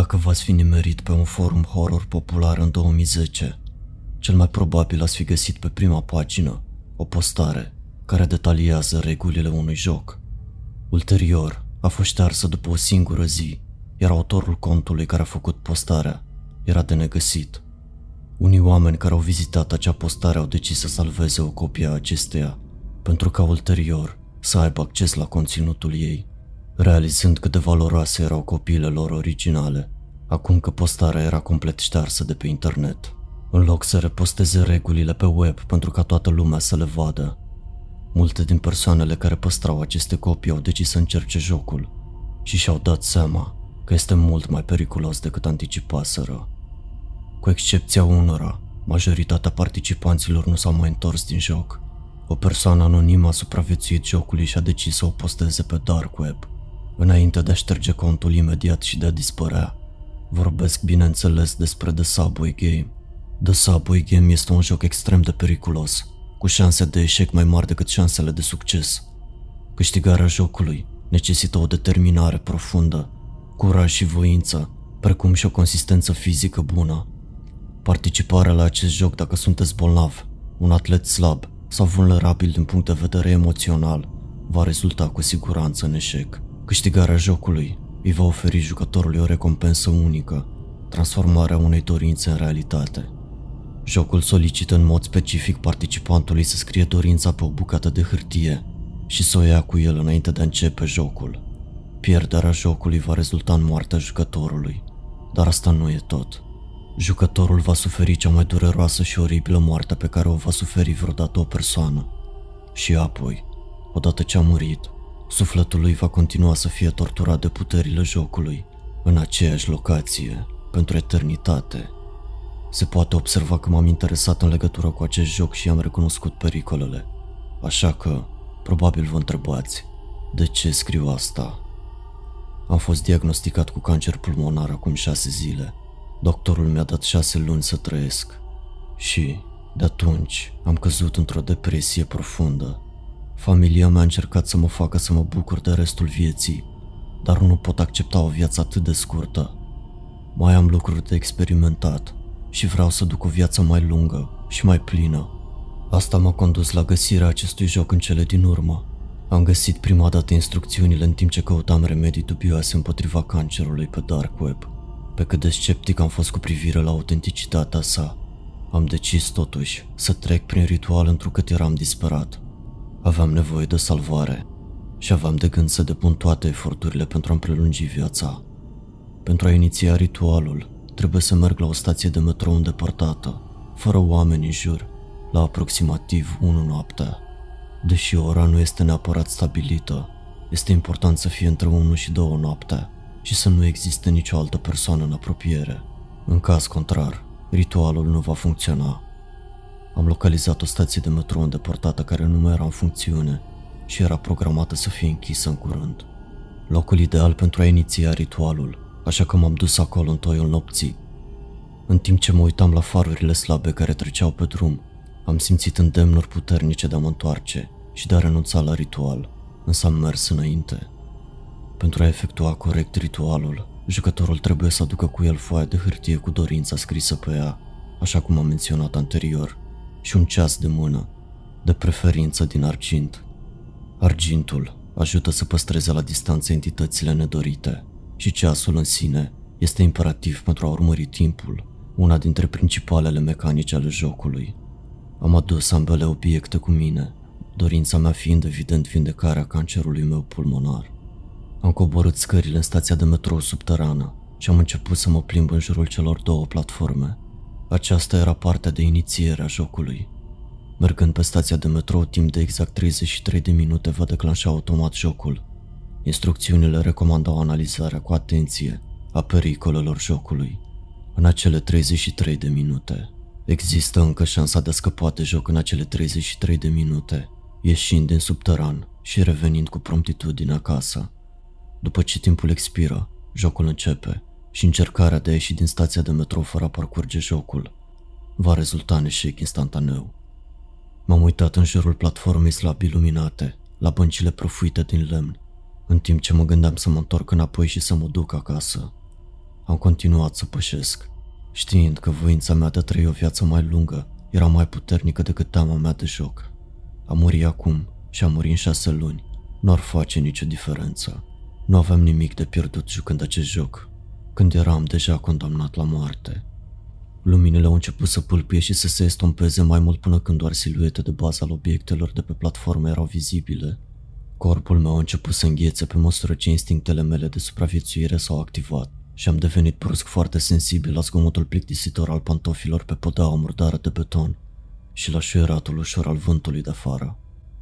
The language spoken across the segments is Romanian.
Dacă v-ați fi nimerit pe un forum horror popular în 2010, cel mai probabil ați fi găsit pe prima pagină o postare care detaliază regulile unui joc. Ulterior, a fost ștearsă după o singură zi, iar autorul contului care a făcut postarea era de negăsit. Unii oameni care au vizitat acea postare au decis să salveze o copie a acesteia, pentru ca ulterior să aibă acces la conținutul ei, realizând cât de valoroase erau copiile lor originale, acum că postarea era complet ștearsă de pe internet. În loc să reposteze regulile pe web pentru ca toată lumea să le vadă, multe din persoanele care păstrau aceste copii au decis să încerce jocul și și-au dat seama că este mult mai periculos decât anticipaseră. Cu excepția unora, majoritatea participanților nu s-au mai întors din joc. O persoană anonimă a supraviețuit jocului și a decis să o posteze pe dark web, înainte de a șterge contul imediat și de a dispărea. Vorbesc bineînțeles despre The Subway Game. The Subway Game este un joc extrem de periculos, cu șanse de eșec mai mari decât șansele de succes. Câștigarea jocului necesită o determinare profundă, curaj și voință, precum și o consistență fizică bună. Participarea la acest joc dacă sunteți bolnav, un atlet slab sau vulnerabil din punct de vedere emoțional, va rezulta cu siguranță în eșec. Câștigarea jocului îi va oferi jucătorului o recompensă unică, transformarea unei dorințe în realitate. Jocul solicită în mod specific participantului să scrie dorința pe o bucată de hârtie și să o ia cu el înainte de a începe jocul. Pierderea jocului va rezulta în moartea jucătorului, dar asta nu e tot. Jucătorul va suferi cea mai dureroasă și oribilă moarte pe care o va suferi vreodată o persoană. Și apoi, odată ce a murit, sufletul lui va continua să fie torturat de puterile jocului, în aceeași locație, pentru eternitate. Se poate observa că m-am interesat în legătură cu acest joc și am recunoscut pericolele. Așa că, probabil vă întrebați, de ce scriu asta? Am fost diagnosticat cu cancer pulmonar acum șase zile. Doctorul mi-a dat șase luni să trăiesc. Și, de atunci, am căzut într-o depresie profundă. Familia mea a încercat să mă facă să mă bucur de restul vieții, dar nu pot accepta o viață atât de scurtă. Mai am lucruri de experimentat și vreau să duc o viață mai lungă și mai plină. Asta m-a condus la găsirea acestui joc în cele din urmă. Am găsit prima dată instrucțiunile în timp ce căutam remedii dubioase împotriva cancerului pe dark web. Pe cât de sceptic am fost cu privire la autenticitatea sa, am decis totuși să trec prin ritual întrucât eram disperat. Aveam nevoie de salvare și aveam de gând să depun toate eforturile pentru a-mi prelungi viața. Pentru a iniția ritualul, trebuie să merg la o stație de metrou îndepărtată, fără oameni în jur, la aproximativ 1 noaptea. Deși ora nu este neapărat stabilită, este important să fie între 1 și 2 noaptea și să nu existe nicio altă persoană în apropiere. În caz contrar, ritualul nu va funcționa. Am localizat o stație de metrou îndepărtată care nu mai era în funcțiune și era programată să fie închisă în curând. Locul ideal pentru a iniția ritualul, așa că m-am dus acolo în toiul nopții. În timp ce mă uitam la farurile slabe care treceau pe drum, am simțit îndemnuri puternice de a mă întoarce și de a renunța la ritual, însă am mers înainte. Pentru a efectua corect ritualul, jucătorul trebuie să aducă cu el foaia de hârtie cu dorința scrisă pe ea, așa cum am menționat anterior, și un ceas de mână, de preferință din argint. Argintul ajută să păstreze la distanță entitățile nedorite și ceasul în sine este imperativ pentru a urmări timpul, una dintre principalele mecanici ale jocului. Am adus ambele obiecte cu mine, dorința mea fiind evident vindecarea cancerului meu pulmonar. Am coborât scările în stația de metrou subterană și am început să mă plimb în jurul celor două platforme. Aceasta era partea de inițiere a jocului. Mergând pe stația de metrou timp de exact 33 de minute va declanșa automat jocul. Instrucțiunile recomandau analizarea cu atenție a pericolelor jocului. În acele 33 de minute, există încă șansa de a scăpa de joc în acele 33 de minute, ieșind din subteran și revenind cu promptitudine acasă. După ce timpul expiră, jocul începe și încercarea de a ieși din stația de metrou fără a parcurge jocul va rezulta în eșec instantaneu. M-am uitat în jurul platformei slab iluminate, la băncile profuite din lemn, în timp ce mă gândeam să mă întorc înapoi și să mă duc acasă. Am continuat să pășesc, știind că voința mea de a trăi o viață mai lungă era mai puternică decât teama mea de joc. A muri acum și a muri în șase luni nu ar face nicio diferență. Nu aveam nimic de pierdut jucând acest joc, când eram deja condamnat la moarte. Luminile au început să pâlpie și să se estompeze mai mult până când doar siluete de bază al obiectelor de pe platformă erau vizibile. Corpul meu a început să înghețe pe măsură ce instinctele mele de supraviețuire s-au activat și am devenit brusc foarte sensibil la zgomotul plictisitor al pantofilor pe podeaua murdară de beton și la șuieratul ușor al vântului de afară.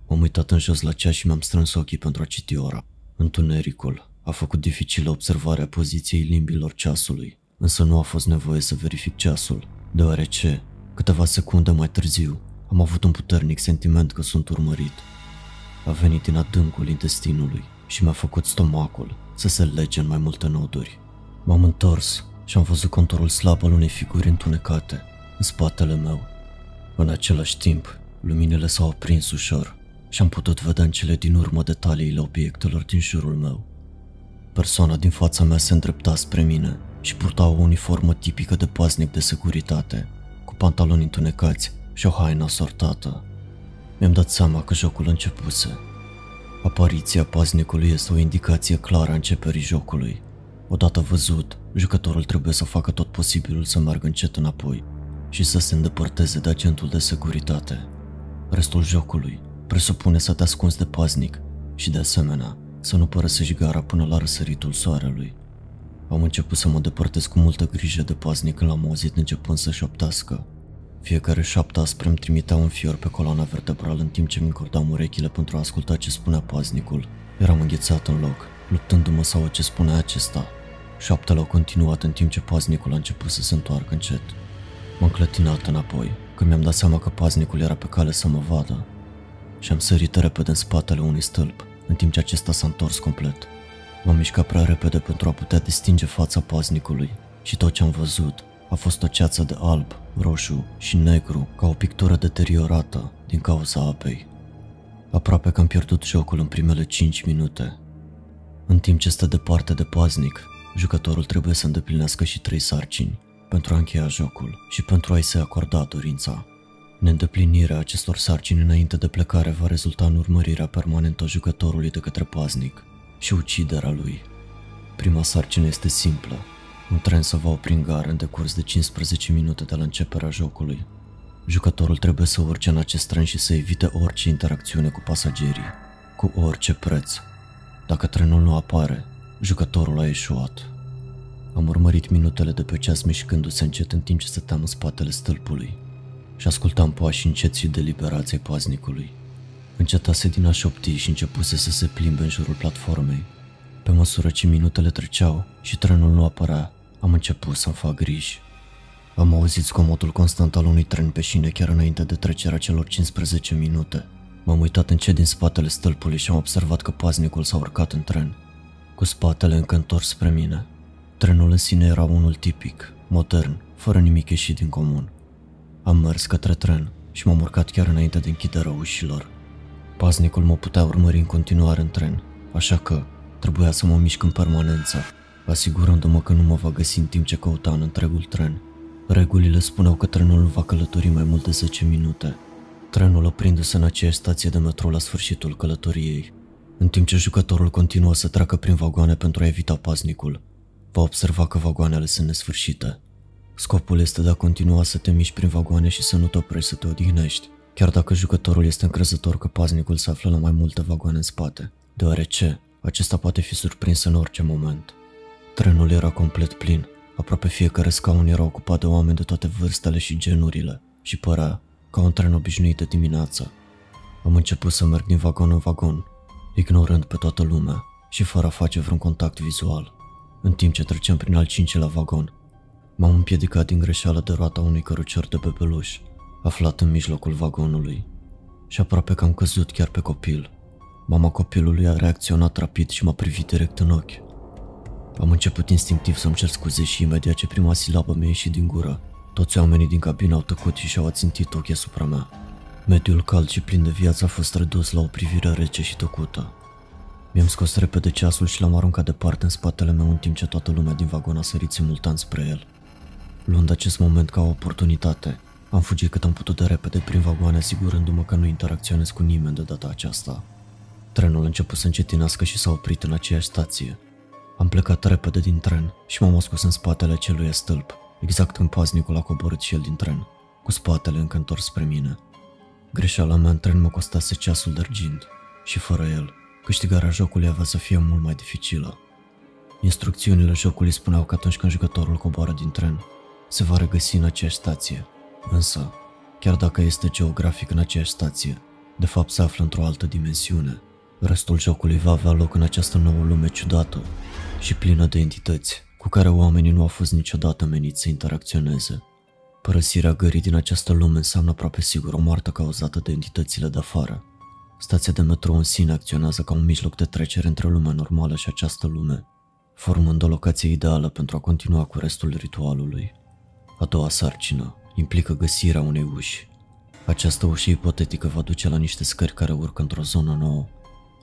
M-am uitat în jos la ceas și mi-am strâns ochii pentru a citi ora. Întunericul a făcut dificilă observarea poziției limbilor ceasului, însă nu a fost nevoie să verific ceasul, deoarece, câteva secunde mai târziu, am avut un puternic sentiment că sunt urmărit. A venit din adâncul intestinului și mi-a făcut stomacul să se lege în mai multe noduri. M-am întors și am văzut conturul slab al unei figuri întunecate în spatele meu. În același timp, luminile s-au aprins ușor și am putut vedea în cele din urmă detaliile obiectelor din jurul meu. Persoana din fața mea se îndrepta spre mine și purta o uniformă tipică de paznic de securitate, cu pantaloni întunecați și o haină sortată. Mi-am dat seama că jocul începuse. Apariția paznicului este o indicație clară a începerii jocului. Odată văzut, jucătorul trebuie să facă tot posibilul să meargă încet înapoi și să se îndepărteze de agentul de securitate. Restul jocului presupune să te ascunzi de paznic și de asemenea să nu părăsești gara până la răsăritul soarelui. Am început să mă depărtez cu multă grijă de paznic când l-am auzit începând să șoptească. Fiecare șaptă aspre îmi trimitea un fior pe coloana vertebrală în timp ce mi încordam urechile pentru a asculta ce spunea paznicul. Eram înghețat în loc, luptându-mă sau ce spunea acesta. Șaptele au continuat în timp ce paznicul a început să se întoarcă încet. M-am clătinat înapoi, când mi-am dat seama că paznicul era pe cale să mă vadă și am sărit repede în spatele unui stâlp, în timp ce acesta s-a întors complet. M-am mișcat prea repede pentru a putea distinge fața paznicului și tot ce am văzut a fost o ceață de alb, roșu și negru ca o pictură deteriorată din cauza apei. Aproape că am pierdut jocul în primele 5 minute. În timp ce stă departe de paznic, jucătorul trebuie să îndeplinească și trei sarcini pentru a încheia jocul și pentru a-i se acorda dorința. Neîndeplinirea acestor sarcini înainte de plecare va rezulta în urmărirea permanentă a jucătorului de către paznic și uciderea lui. Prima sarcină este simplă. Un tren să va opri în gară în decurs de 15 minute de la începerea jocului. Jucătorul trebuie să urce în acest tren și să evite orice interacțiune cu pasagerii, cu orice preț. Dacă trenul nu apare, jucătorul a ieșuat. Am urmărit minutele de pe ceas mișcându-se încet în timp ce stăteam în spatele stâlpului și ascultam pași încet și deliberați ai paznicului. Încetase din a șopti și începuse să se plimbe în jurul platformei. Pe măsură ce minutele treceau și trenul nu apărea, am început să-mi fac griji. Am auzit zgomotul constant al unui tren pe șine chiar înainte de trecerea celor 15 minute. M-am uitat încet din spatele stâlpului și am observat că paznicul s-a urcat în tren, cu spatele încă întors spre mine. Trenul în sine era unul tipic, modern, fără nimic ieșit din comun. Am mers către tren și m-am urcat chiar înainte de închiderea ușilor. Paznicul mă putea urmări în continuare în tren, așa că trebuia să mă mișc în permanență, asigurându-mă că nu mă va găsi în timp ce căuta în întregul tren. Regulile spuneau că trenul nu va călători mai mult de 10 minute. Trenul oprindu-se în aceeași stație de metro la sfârșitul călătoriei. În timp ce jucătorul continuă să treacă prin vagoane pentru a evita paznicul, va observa că vagoanele sunt nesfârșite. Scopul este de a continua să te miști prin vagoane și să nu te oprești să te odihnești, chiar dacă jucătorul este încrezător că paznicul se află la mai multe vagoane în spate, deoarece acesta poate fi surprins în orice moment. Trenul era complet plin, aproape fiecare scaun era ocupat de oameni de toate vârstele și genurile și părea ca un tren obișnuit de dimineață. Am început să merg din vagon în vagon, ignorând pe toată lumea și fără a face vreun contact vizual. În timp ce treceam prin al cincilea vagon, M-am împiedicat din greșeală de roata unui cărucior de bebeluș, aflat în mijlocul vagonului, și aproape că am căzut chiar pe copil. Mama copilului a reacționat rapid și m-a privit direct în ochi. Am început instinctiv să-mi cer scuze și imediat ce prima silabă mi-a ieșit din gură, toți oamenii din cabină au tăcut și și-au ațintit ochii asupra mea. Mediul cald și plin de viață a fost redus la o privire rece și tăcută. Mi-am scos repede ceasul și l-am aruncat departe în spatele meu în timp ce toată lumea din vagon a sărit simultan spre el. Luând acest moment ca o oportunitate, am fugit cât am putut de repede prin vagoane, asigurându-mă că nu interacționez cu nimeni de data aceasta. Trenul a început să încetinească și s-a oprit în aceeași stație. Am plecat repede din tren și m-am ascuns în spatele acelui stâlp, exact când paznicul a coborât și el din tren, cu spatele încă întors spre mine. Greșeala mea în tren mă costase ceasul de argint și fără el, câștigarea jocului avea să fie mult mai dificilă. Instrucțiunile jocului spuneau că atunci când jucătorul coboară din tren, se va regăsi în aceeași stație. Însă, chiar dacă este geografic în aceeași stație, de fapt se află într-o altă dimensiune. Restul jocului va avea loc în această nouă lume ciudată și plină de entități cu care oamenii nu au fost niciodată meniți să interacționeze. Părăsirea gării din această lume înseamnă aproape sigur o moarte cauzată de entitățile de afară. Stația de metrou în sine acționează ca un mijloc de trecere între lumea normală și această lume, formând o locație ideală pentru a continua cu restul ritualului. A doua sarcină implică găsirea unei uși. Această ușă ipotetică va duce la niște scări care urcă într-o zonă nouă,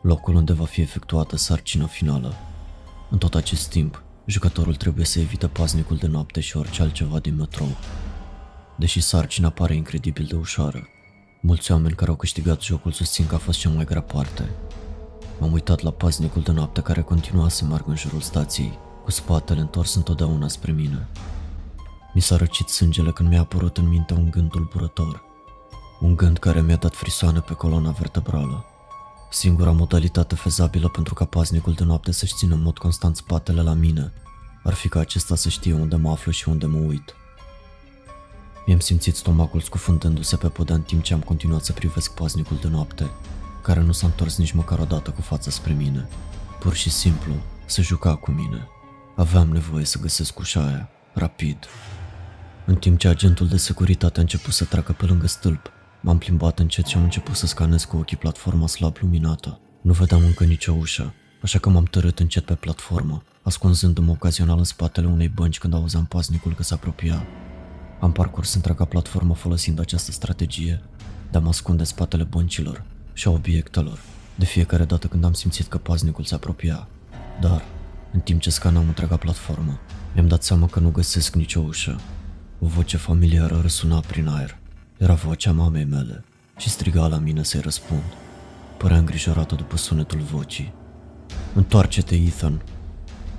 locul unde va fi efectuată sarcina finală. În tot acest timp, jucătorul trebuie să evite paznicul de noapte și orice altceva din metrou. Deși sarcina pare incredibil de ușoară, mulți oameni care au câștigat jocul susțin că a fost cea mai grea parte. M-am uitat la paznicul de noapte care continua să meargă în jurul stației, cu spatele întors întotdeauna spre mine. Mi s-a răcit sângele când mi-a apărut în minte un gând tulburător. Un gând care mi-a dat frisoane pe coloana vertebrală. Singura modalitate fezabilă pentru ca paznicul de noapte să-și țină în mod constant spatele la mine ar fi ca acesta să știe unde mă aflu și unde mă uit. Mi-am simțit stomacul scufundându-se pe podea în timp ce am continuat să privesc paznicul de noapte, care nu s-a întors nici măcar o dată cu fața spre mine. Pur și simplu, se juca cu mine. Aveam nevoie să găsesc ușa aia, rapid. În timp ce agentul de securitate a început să treacă pe lângă stâlp, m-am plimbat încet și am început să scanez cu ochii platforma slab luminată. Nu vedeam încă nicio ușă, așa că m-am tărât încet pe platformă, ascunzându-mă ocazional în spatele unei bănci când auzeam paznicul că se apropia. Am parcurs întreaga platformă folosind această strategie de a mă ascunde spatele băncilor și a obiectelor, de fiecare dată când am simțit că paznicul se apropia. Dar, în timp ce scanam întreaga platformă, mi-am dat seama că nu găsesc nicio ușă. O voce familiară răsuna prin aer. Era vocea mamei mele și striga la mine să-i răspund. Părea îngrijorată după sunetul vocii. Întoarce-te, Ethan!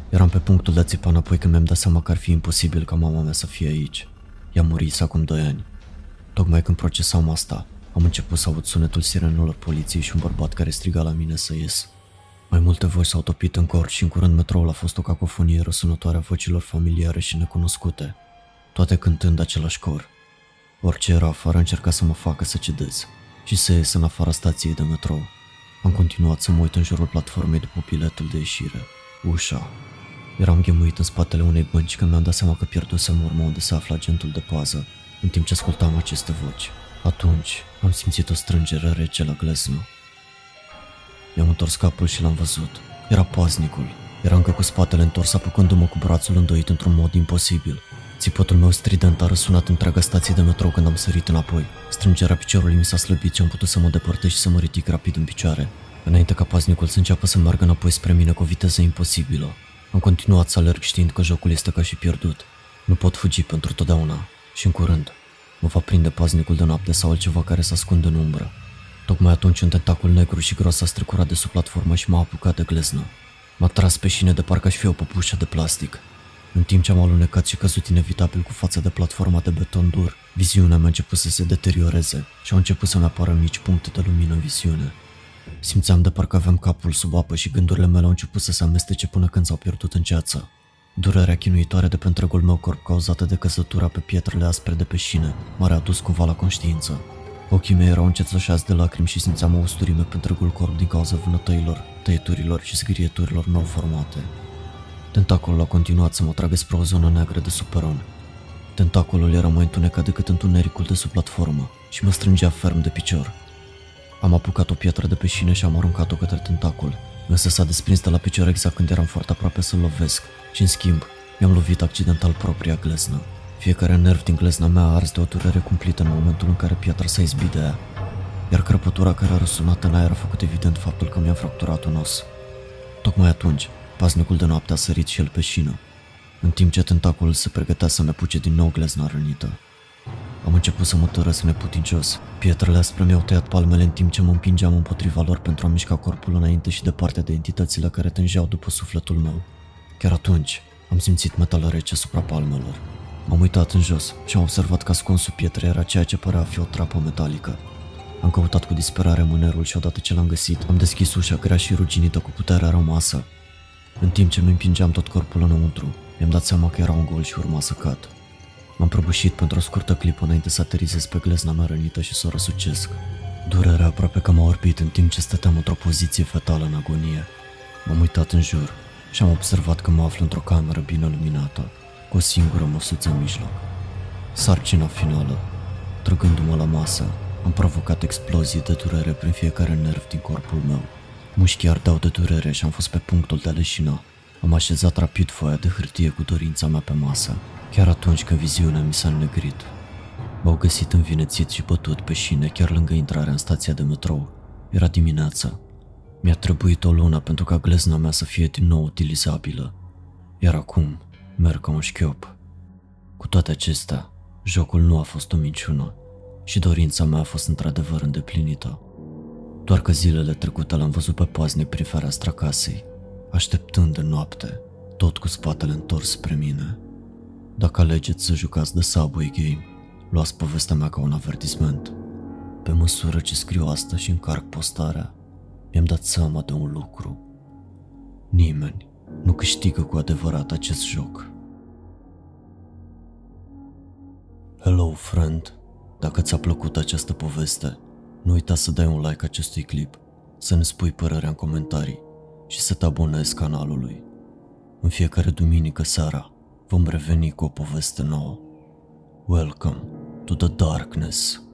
Eram pe punctul de a țipa înapoi când mi-am dat seama că ar fi imposibil ca mama mea să fie aici. Ea murise acum doi ani. Tocmai când procesam asta, am început să aud sunetul sirenelor poliției și un bărbat care striga la mine să ies. Mai multe voci s-au topit în cor și în curând metroul a fost o cacofonie răsunătoare a vocilor familiare și necunoscute, toate cântând același cor. Orice era afară încerca să mă facă să cedez și să ies în afara stației de metrou. Am continuat să mă uit în jurul platformei după biletul de ieșire. Ușa. Eram ghemuit în spatele unei bănci când mi-am dat seama că pierdusem urmă unde se află agentul de pază, în timp ce ascultam aceste voci. Atunci am simțit o strângere rece la gleznă. Mi-am întors capul și l-am văzut. Era paznicul. Era încă cu spatele întors, apucându-mă cu brațul îndoit într-un mod imposibil. Țipotul meu strident a răsunat întreaga stație de metrou când am sărit înapoi. Strângerea piciorului mi s-a slăbit și am putut să mă depărtez și să mă ridic rapid în picioare. Înainte ca paznicul să înceapă să meargă înapoi spre mine cu o viteză imposibilă. Am continuat să alerg știind că jocul este ca și pierdut. Nu pot fugi pentru totdeauna și în curând mă va prinde paznicul de noapte sau altceva care să ascunde în umbră. Tocmai atunci un tentacul negru și gros a strecurat de sub platformă și m-a apucat de gleznă. M-a tras pe șine de parcă aș fi o păpușă de plastic. În timp ce am alunecat și căzut inevitabil cu fața de platforma de beton dur, viziunea mea a început să se deterioreze și au început să-mi apară mici puncte de lumină în viziune. Simțeam de parcă aveam capul sub apă și gândurile mele au început să se amestece până când s-au pierdut în ceață. Durerea chinuitoare de pe întregul meu corp cauzată de căzătura pe pietrele aspre de pe șine m-a readus cumva la conștiință. Ochii mei erau încețoșați de lacrimi și simțeam o usturime pe întregul corp din cauza vânătăilor, tăieturilor și zgrieturilor nou formate. Tentacolul a continuat să mă tragă spre o zonă neagră de sub peron. Tentacolul era mai întunecat decât întunericul de sub platformă și mă strângea ferm de picior. Am apucat o piatră de pe șine și am aruncat-o către tentacul, însă s-a desprins de la picior exact când eram foarte aproape să-l lovesc și, în schimb, mi-am lovit accidental propria gleznă. Fiecare nerv din glezna mea a ars de o durere cumplită în momentul în care piatra s-a izbit de ea, iar crăpătura care a răsunat în aer a făcut evident faptul că mi-am fracturat un os. Tocmai atunci, paznicul de noapte a sărit și el pe șină, în timp ce tentaculul se pregătea să ne puce din nou glezna rănită. Am început să mă tărăsc neputincios. Pietrele aspre mi-au tăiat palmele în timp ce mă împingeam împotriva lor pentru a mișca corpul înainte și departe de entitățile care tângeau după sufletul meu. Chiar atunci am simțit metal rece supra palmelor. M-am uitat în jos și am observat că ascuns sub pietre era ceea ce părea a fi o trapă metalică. Am căutat cu disperare mânerul și odată ce l-am găsit, am deschis ușa grea și ruginită cu puterea rămasă. În timp ce mi împingeam tot corpul înăuntru, mi-am dat seama că era un gol și urma să cad. M-am prăbușit pentru o scurtă clipă înainte să aterizez pe glezna mea rănită și să o răsucesc. Durerea aproape că m-a orbit în timp ce stăteam într-o poziție fetală în agonie. M-am uitat în jur și am observat că mă aflu într-o cameră bine luminată, cu o singură măsuță în mijloc. Sarcina finală. Trăgându-mă la masă, am provocat explozii de durere prin fiecare nerv din corpul meu. Mușchii ardeau de durere și am fost pe punctul de a leșina. Am așezat rapid foaia de hârtie cu dorința mea pe masă, chiar atunci când viziunea mi s-a înnegrit. M-au găsit învinețit și bătut pe șine chiar lângă intrarea în stația de metrou. Era dimineața. Mi-a trebuit o lună pentru ca glezna mea să fie din nou utilizabilă. Iar acum merg ca un șchiop. Cu toate acestea, jocul nu a fost o minciună și dorința mea a fost într-adevăr îndeplinită. Doar că zilele trecute l-am văzut pe paznic prin fereastra casei, așteptând în noapte, tot cu spatele întors spre mine. Dacă alegeți să jucați de Subway Game, luați povestea mea ca un avertisment. Pe măsură ce scriu asta și încarc postarea, mi-am dat seama de un lucru. Nimeni nu câștigă cu adevărat acest joc. Hello, friend! Dacă ți-a plăcut această poveste, nu uita să dai un like acestui clip, să ne spui părerea în comentarii și să te abonezi canalului. În fiecare duminică seara vom reveni cu o poveste nouă. Welcome to the darkness.